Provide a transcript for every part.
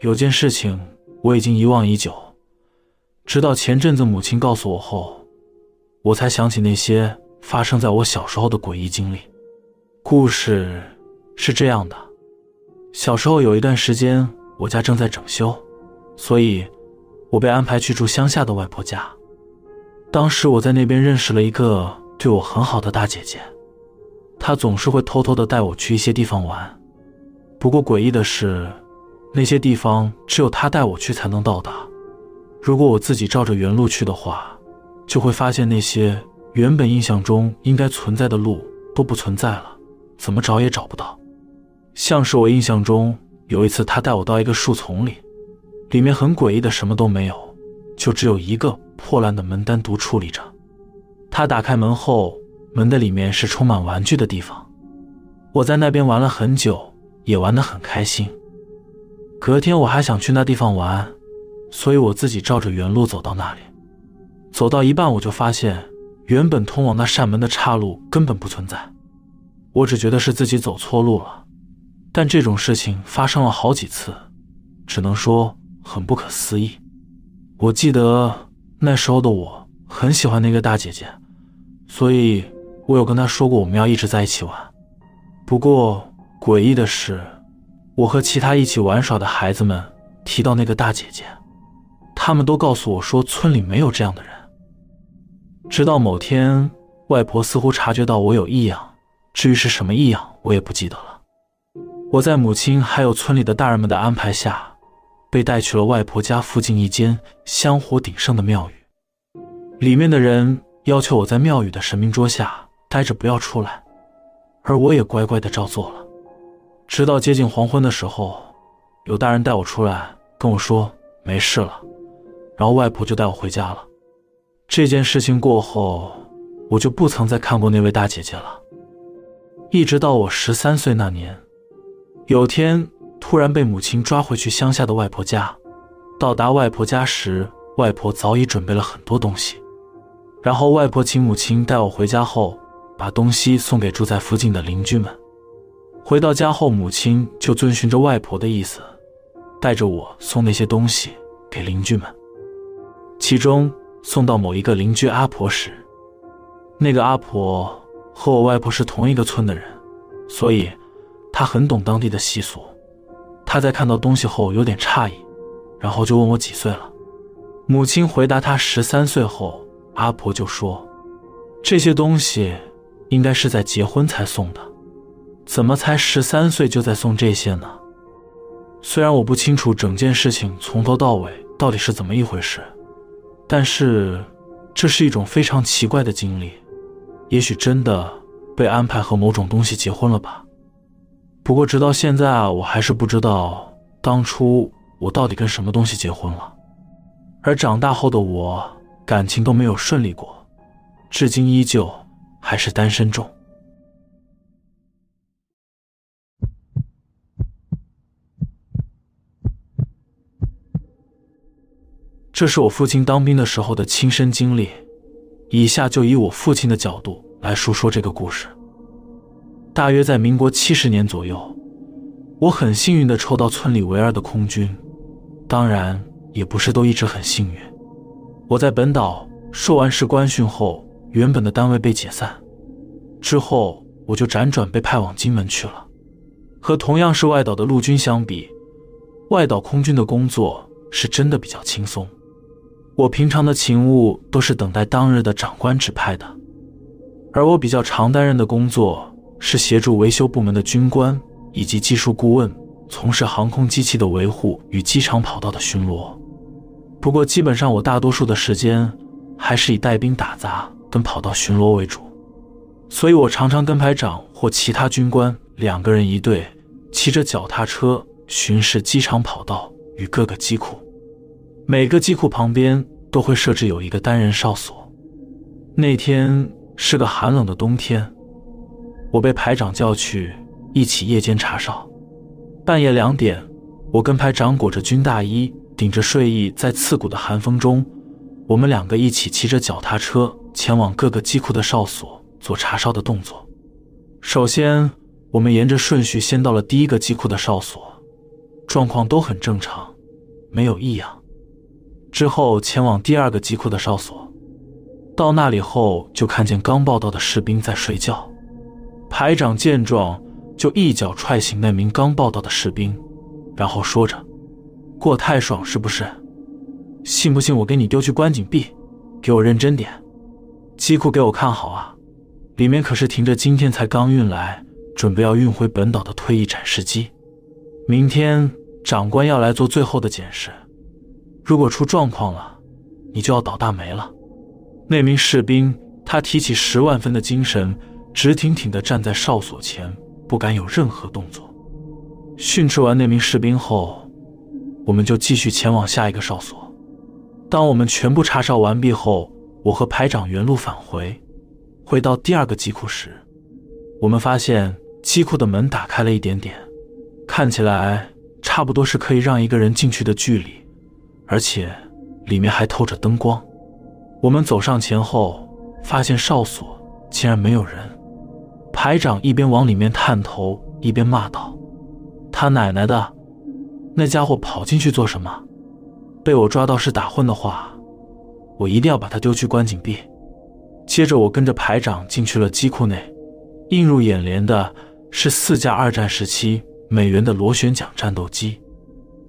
有件事情我已经遗忘已久，直到前阵子母亲告诉我后，我才想起那些发生在我小时候的诡异经历。故事是这样的：小时候有一段时间，我家正在整修，所以我被安排去住乡下的外婆家。当时我在那边认识了一个对我很好的大姐姐，她总是会偷偷的带我去一些地方玩。不过诡异的是，那些地方只有他带我去才能到达。如果我自己照着原路去的话，就会发现那些原本印象中应该存在的路都不存在了，怎么找也找不到。像是我印象中有一次，他带我到一个树丛里，里面很诡异的，什么都没有，就只有一个。破烂的门单独矗立着，他打开门后，门的里面是充满玩具的地方。我在那边玩了很久，也玩得很开心。隔天我还想去那地方玩，所以我自己照着原路走到那里。走到一半，我就发现原本通往那扇门的岔路根本不存在。我只觉得是自己走错路了，但这种事情发生了好几次，只能说很不可思议。我记得。那时候的我很喜欢那个大姐姐，所以我有跟她说过我们要一直在一起玩。不过诡异的是，我和其他一起玩耍的孩子们提到那个大姐姐，他们都告诉我说村里没有这样的人。直到某天，外婆似乎察觉到我有异样，至于是什么异样，我也不记得了。我在母亲还有村里的大人们的安排下。被带去了外婆家附近一间香火鼎盛的庙宇，里面的人要求我在庙宇的神明桌下待着，不要出来，而我也乖乖的照做了。直到接近黄昏的时候，有大人带我出来，跟我说没事了，然后外婆就带我回家了。这件事情过后，我就不曾再看过那位大姐姐了，一直到我十三岁那年，有天。突然被母亲抓回去乡下的外婆家。到达外婆家时，外婆早已准备了很多东西。然后外婆请母亲带我回家后，把东西送给住在附近的邻居们。回到家后，母亲就遵循着外婆的意思，带着我送那些东西给邻居们。其中送到某一个邻居阿婆时，那个阿婆和我外婆是同一个村的人，所以她很懂当地的习俗。她在看到东西后有点诧异，然后就问我几岁了。母亲回答她十三岁后，阿婆就说：“这些东西应该是在结婚才送的，怎么才十三岁就在送这些呢？”虽然我不清楚整件事情从头到尾到底是怎么一回事，但是这是一种非常奇怪的经历，也许真的被安排和某种东西结婚了吧。不过，直到现在，我还是不知道当初我到底跟什么东西结婚了。而长大后的我，感情都没有顺利过，至今依旧还是单身中。这是我父亲当兵的时候的亲身经历，以下就以我父亲的角度来述说这个故事。大约在民国七十年左右，我很幸运的抽到村里唯二的空军，当然也不是都一直很幸运。我在本岛受完士官训后，原本的单位被解散，之后我就辗转被派往金门去了。和同样是外岛的陆军相比，外岛空军的工作是真的比较轻松。我平常的勤务都是等待当日的长官指派的，而我比较常担任的工作。是协助维修部门的军官以及技术顾问从事航空机器的维护与机场跑道的巡逻。不过，基本上我大多数的时间还是以带兵打杂跟跑道巡逻为主，所以我常常跟排长或其他军官两个人一队，骑着脚踏车巡视机场跑道与各个机库。每个机库旁边都会设置有一个单人哨所。那天是个寒冷的冬天。我被排长叫去一起夜间查哨。半夜两点，我跟排长裹着军大衣，顶着睡意，在刺骨的寒风中，我们两个一起骑着脚踏车前往各个机库的哨所做查哨的动作。首先，我们沿着顺序先到了第一个机库的哨所，状况都很正常，没有异样。之后前往第二个机库的哨所，到那里后就看见刚报道的士兵在睡觉。排长见状，就一脚踹醒那名刚报道的士兵，然后说着：“过太爽是不是？信不信我给你丢去关禁闭？给我认真点！机库给我看好啊，里面可是停着今天才刚运来、准备要运回本岛的退役展示机。明天长官要来做最后的检视，如果出状况了，你就要倒大霉了。”那名士兵他提起十万分的精神。直挺挺地站在哨所前，不敢有任何动作。训斥完那名士兵后，我们就继续前往下一个哨所。当我们全部查哨完毕后，我和排长原路返回。回到第二个机库时，我们发现机库的门打开了一点点，看起来差不多是可以让一个人进去的距离，而且里面还透着灯光。我们走上前后，发现哨所竟然没有人。排长一边往里面探头，一边骂道：“他奶奶的，那家伙跑进去做什么？被我抓到是打混的话，我一定要把他丢去关禁闭。”接着，我跟着排长进去了机库内，映入眼帘的是四架二战时期美元的螺旋桨战斗机，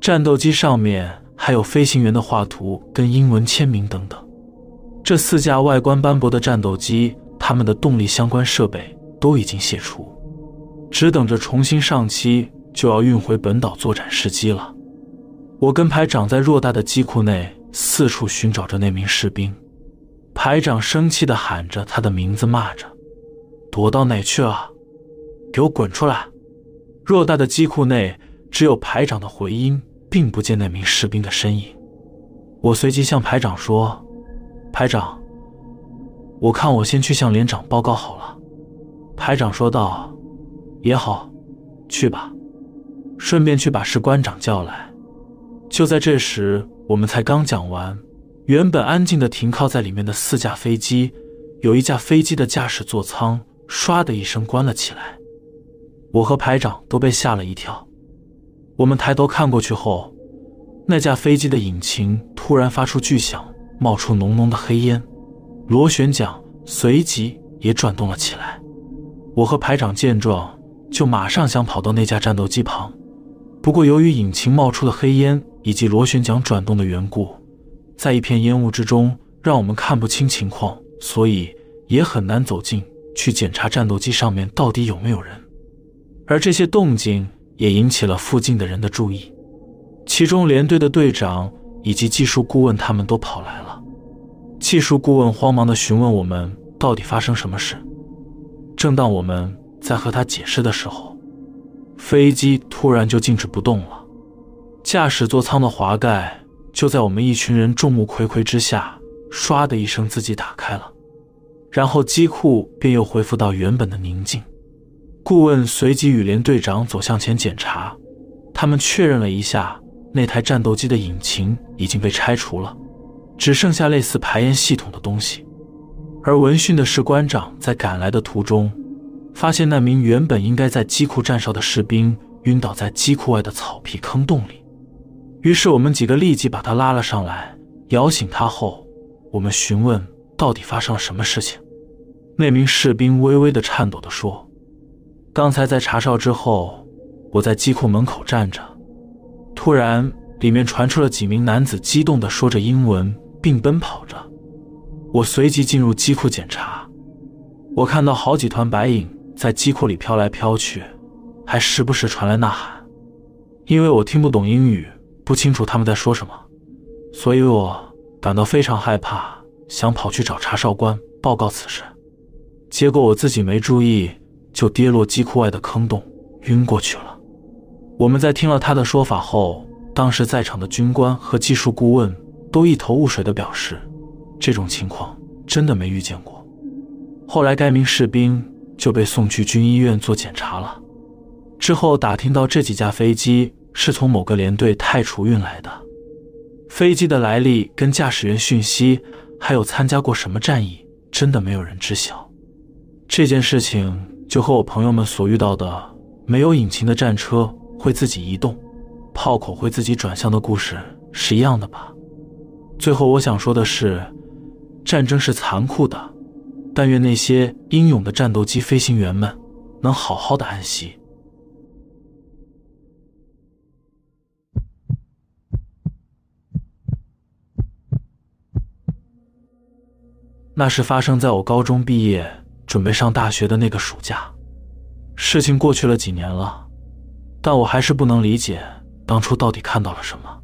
战斗机上面还有飞行员的画图跟英文签名等等。这四架外观斑驳的战斗机，他们的动力相关设备。都已经卸除，只等着重新上漆，就要运回本岛作展示机了。我跟排长在偌大的机库内四处寻找着那名士兵，排长生气地喊着他的名字，骂着：“躲到哪去了？给我滚出来！”偌大的机库内只有排长的回音，并不见那名士兵的身影。我随即向排长说：“排长，我看我先去向连长报告好了。”排长说道：“也好，去吧，顺便去把士官长叫来。”就在这时，我们才刚讲完，原本安静的停靠在里面的四架飞机，有一架飞机的驾驶座舱唰的一声关了起来，我和排长都被吓了一跳。我们抬头看过去后，那架飞机的引擎突然发出巨响，冒出浓浓的黑烟，螺旋桨随即也转动了起来。我和排长见状，就马上想跑到那架战斗机旁，不过由于引擎冒出的黑烟以及螺旋桨转动的缘故，在一片烟雾之中，让我们看不清情况，所以也很难走近去检查战斗机上面到底有没有人。而这些动静也引起了附近的人的注意，其中连队的队长以及技术顾问他们都跑来了。技术顾问慌忙地询问我们到底发生什么事。正当我们在和他解释的时候，飞机突然就静止不动了，驾驶座舱的滑盖就在我们一群人众目睽睽之下，唰的一声自己打开了，然后机库便又恢复到原本的宁静。顾问随即与连队长走向前检查，他们确认了一下，那台战斗机的引擎已经被拆除了，只剩下类似排烟系统的东西。而闻讯的士官长在赶来的途中，发现那名原本应该在机库站哨的士兵晕倒在机库外的草皮坑洞里。于是我们几个立即把他拉了上来，摇醒他后，我们询问到底发生了什么事情。那名士兵微微的颤抖地说：“刚才在查哨之后，我在机库门口站着，突然里面传出了几名男子激动地说着英文，并奔跑着。”我随即进入机库检查，我看到好几团白影在机库里飘来飘去，还时不时传来呐喊。因为我听不懂英语，不清楚他们在说什么，所以我感到非常害怕，想跑去找查哨官报告此事。结果我自己没注意，就跌落机库外的坑洞，晕过去了。我们在听了他的说法后，当时在场的军官和技术顾问都一头雾水的表示。这种情况真的没遇见过。后来，该名士兵就被送去军医院做检查了。之后打听到这几架飞机是从某个连队太除运来的，飞机的来历跟驾驶员讯息，还有参加过什么战役，真的没有人知晓。这件事情就和我朋友们所遇到的没有引擎的战车会自己移动，炮口会自己转向的故事是一样的吧。最后，我想说的是，战争是残酷的，但愿那些英勇的战斗机飞行员们能好好的安息。那是发生在我高中毕业、准备上大学的那个暑假。事情过去了几年了，但我还是不能理解当初到底看到了什么。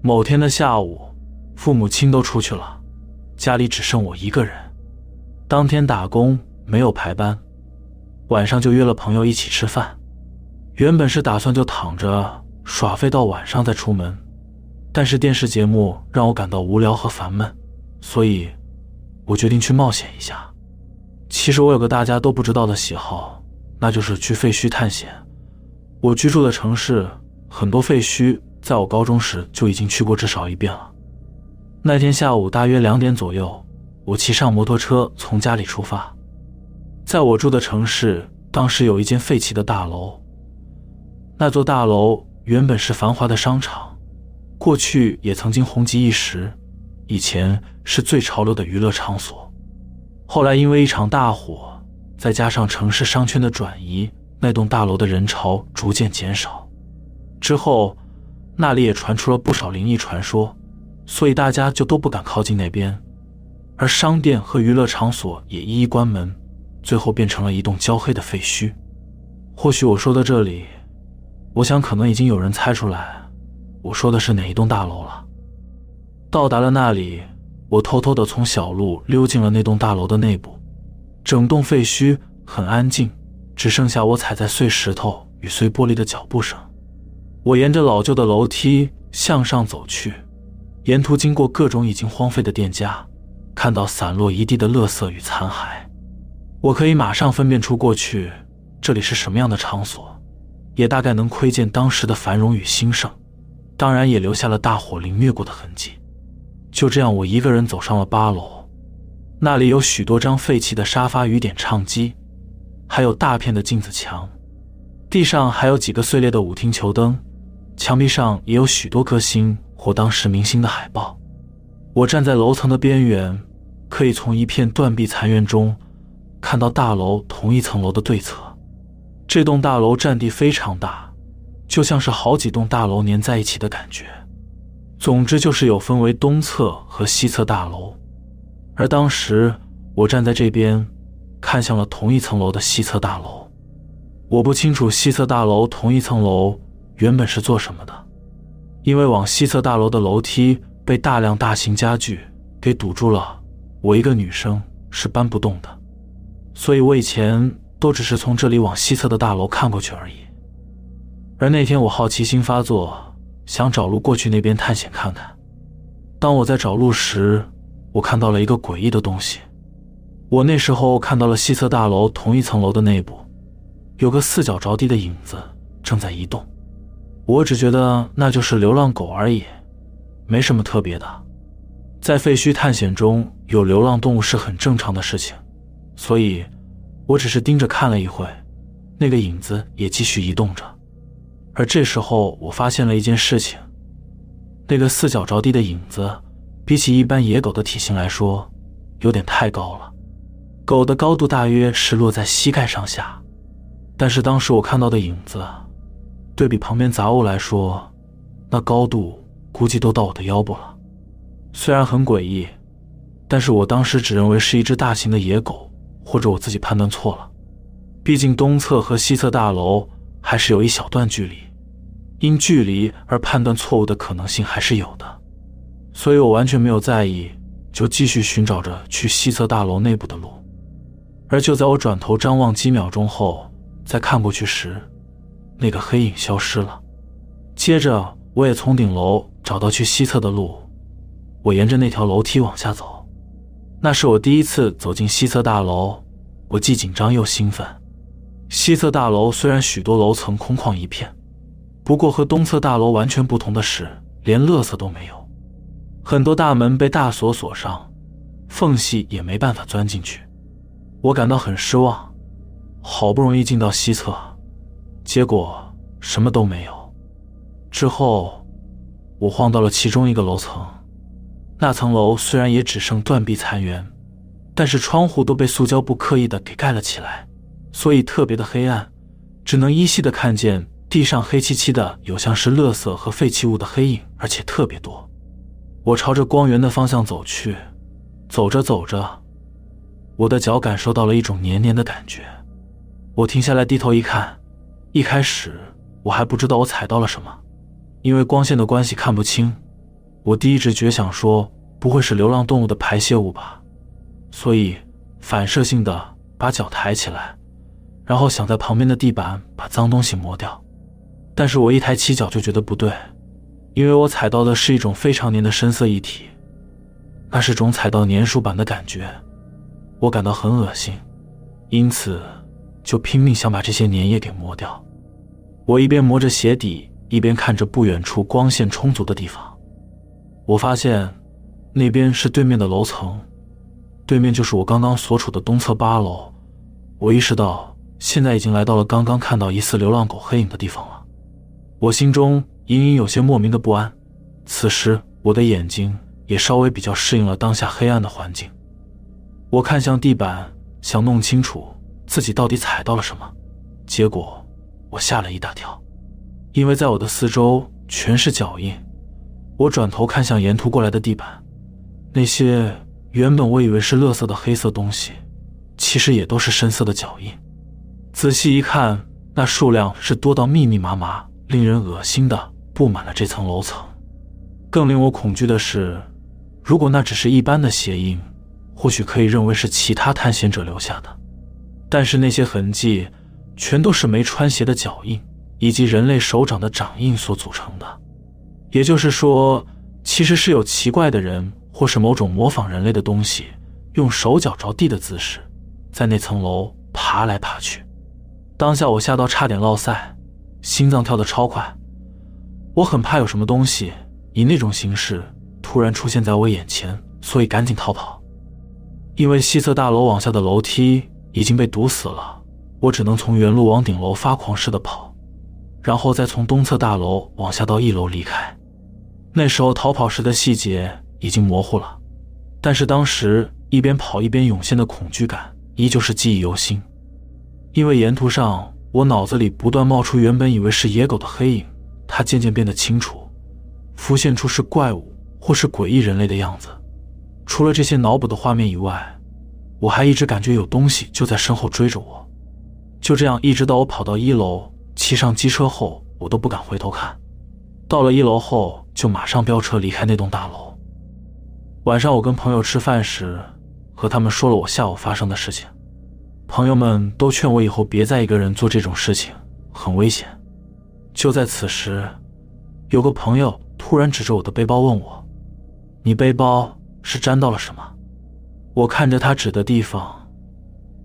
某天的下午，父母亲都出去了，家里只剩我一个人。当天打工没有排班，晚上就约了朋友一起吃饭。原本是打算就躺着耍废到晚上再出门，但是电视节目让我感到无聊和烦闷，所以。我决定去冒险一下。其实我有个大家都不知道的喜好，那就是去废墟探险。我居住的城市很多废墟，在我高中时就已经去过至少一遍了。那天下午大约两点左右，我骑上摩托车从家里出发。在我住的城市，当时有一间废弃的大楼。那座大楼原本是繁华的商场，过去也曾经红极一时。以前是最潮流的娱乐场所，后来因为一场大火，再加上城市商圈的转移，那栋大楼的人潮逐渐减少。之后，那里也传出了不少灵异传说，所以大家就都不敢靠近那边，而商店和娱乐场所也一一关门，最后变成了一栋焦黑的废墟。或许我说到这里，我想可能已经有人猜出来，我说的是哪一栋大楼了。到达了那里，我偷偷地从小路溜进了那栋大楼的内部。整栋废墟很安静，只剩下我踩在碎石头与碎玻璃的脚步声。我沿着老旧的楼梯向上走去，沿途经过各种已经荒废的店家，看到散落一地的垃圾与残骸。我可以马上分辨出过去这里是什么样的场所，也大概能窥见当时的繁荣与兴盛，当然也留下了大火凌虐过的痕迹。就这样，我一个人走上了八楼，那里有许多张废弃的沙发与点唱机，还有大片的镜子墙，地上还有几个碎裂的舞厅球灯，墙壁上也有许多歌星或当时明星的海报。我站在楼层的边缘，可以从一片断壁残垣中看到大楼同一层楼的对侧。这栋大楼占地非常大，就像是好几栋大楼连在一起的感觉。总之就是有分为东侧和西侧大楼，而当时我站在这边，看向了同一层楼的西侧大楼。我不清楚西侧大楼同一层楼原本是做什么的，因为往西侧大楼的楼梯被大量大型家具给堵住了，我一个女生是搬不动的，所以我以前都只是从这里往西侧的大楼看过去而已。而那天我好奇心发作。想找路过去那边探险看看。当我在找路时，我看到了一个诡异的东西。我那时候看到了西侧大楼同一层楼的内部，有个四脚着地的影子正在移动。我只觉得那就是流浪狗而已，没什么特别的。在废墟探险中有流浪动物是很正常的事情，所以我只是盯着看了一会，那个影子也继续移动着。而这时候，我发现了一件事情：那个四脚着地的影子，比起一般野狗的体型来说，有点太高了。狗的高度大约是落在膝盖上下，但是当时我看到的影子，对比旁边杂物来说，那高度估计都到我的腰部了。虽然很诡异，但是我当时只认为是一只大型的野狗，或者我自己判断错了。毕竟东侧和西侧大楼还是有一小段距离。因距离而判断错误的可能性还是有的，所以我完全没有在意，就继续寻找着去西侧大楼内部的路。而就在我转头张望几秒钟后，再看过去时，那个黑影消失了。接着，我也从顶楼找到去西侧的路，我沿着那条楼梯往下走。那是我第一次走进西侧大楼，我既紧张又兴奋。西侧大楼虽然许多楼层空旷一片。不过和东侧大楼完全不同的是，连垃圾都没有，很多大门被大锁锁上，缝隙也没办法钻进去。我感到很失望，好不容易进到西侧，结果什么都没有，之后，我晃到了其中一个楼层。那层楼虽然也只剩断壁残垣，但是窗户都被塑胶布刻意的给盖了起来，所以特别的黑暗，只能依稀的看见地上黑漆漆的，有像是垃圾和废弃物的黑影，而且特别多。我朝着光源的方向走去，走着走着，我的脚感受到了一种黏黏的感觉。我停下来低头一看，一开始我还不知道我踩到了什么。因为光线的关系看不清，我第一直觉想说不会是流浪动物的排泄物吧，所以反射性的把脚抬起来，然后想在旁边的地板把脏东西抹掉。但是我一抬起脚就觉得不对，因为我踩到的是一种非常黏的深色液体，那是种踩到粘鼠板的感觉，我感到很恶心，因此就拼命想把这些粘液给磨掉。我一边磨着鞋底。一边看着不远处光线充足的地方，我发现那边是对面的楼层，对面就是我刚刚所处的东侧八楼。我意识到现在已经来到了刚刚看到疑似流浪狗黑影的地方了，我心中隐隐有些莫名的不安。此时，我的眼睛也稍微比较适应了当下黑暗的环境。我看向地板，想弄清楚自己到底踩到了什么，结果我吓了一大跳。因为在我的四周全是脚印，我转头看向沿途过来的地板，那些原本我以为是垃圾的黑色东西，其实也都是深色的脚印。仔细一看，那数量是多到密密麻麻，令人恶心的布满了这层楼层。更令我恐惧的是，如果那只是一般的鞋印，或许可以认为是其他探险者留下的，但是那些痕迹全都是没穿鞋的脚印。以及人类手掌的掌印所组成的，也就是说，其实是有奇怪的人，或是某种模仿人类的东西，用手脚着地的姿势，在那层楼爬来爬去。当下我吓到差点落塞，心脏跳得超快。我很怕有什么东西以那种形式突然出现在我眼前，所以赶紧逃跑。因为西侧大楼往下的楼梯已经被堵死了，我只能从原路往顶楼发狂似的跑。然后再从东侧大楼往下到一楼离开。那时候逃跑时的细节已经模糊了，但是当时一边跑一边涌现的恐惧感依旧是记忆犹新。因为沿途上我脑子里不断冒出原本以为是野狗的黑影，它渐渐变得清楚，浮现出是怪物或是诡异人类的样子。除了这些脑补的画面以外，我还一直感觉有东西就在身后追着我。就这样，一直到我跑到一楼。骑上机车后，我都不敢回头看。到了一楼后，就马上飙车离开那栋大楼。晚上我跟朋友吃饭时，和他们说了我下午发生的事情。朋友们都劝我以后别再一个人做这种事情，很危险。就在此时，有个朋友突然指着我的背包问我：“你背包是沾到了什么？”我看着他指的地方，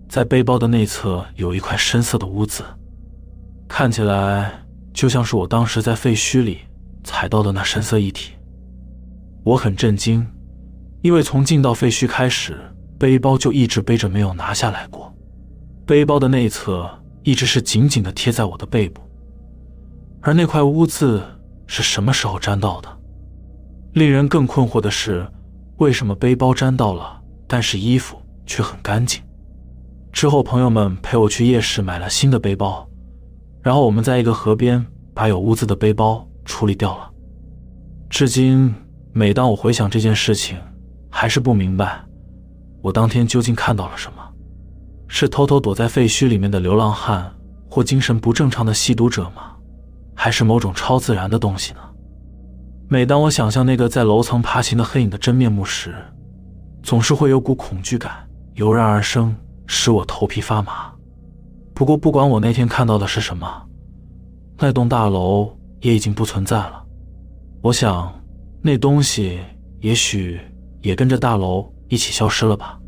在背包的内侧有一块深色的污渍。看起来就像是我当时在废墟里踩到的那深色液体。我很震惊，因为从进到废墟开始，背包就一直背着没有拿下来过。背包的内侧一直是紧紧的贴在我的背部，而那块污渍是什么时候沾到的？令人更困惑的是，为什么背包沾到了，但是衣服却很干净？之后，朋友们陪我去夜市买了新的背包。然后我们在一个河边把有污渍的背包处理掉了。至今，每当我回想这件事情，还是不明白，我当天究竟看到了什么？是偷偷躲在废墟里面的流浪汉，或精神不正常的吸毒者吗？还是某种超自然的东西呢？每当我想象那个在楼层爬行的黑影的真面目时，总是会有股恐惧感油然而生，使我头皮发麻。不过，不管我那天看到的是什么，那栋大楼也已经不存在了。我想，那东西也许也跟着大楼一起消失了吧。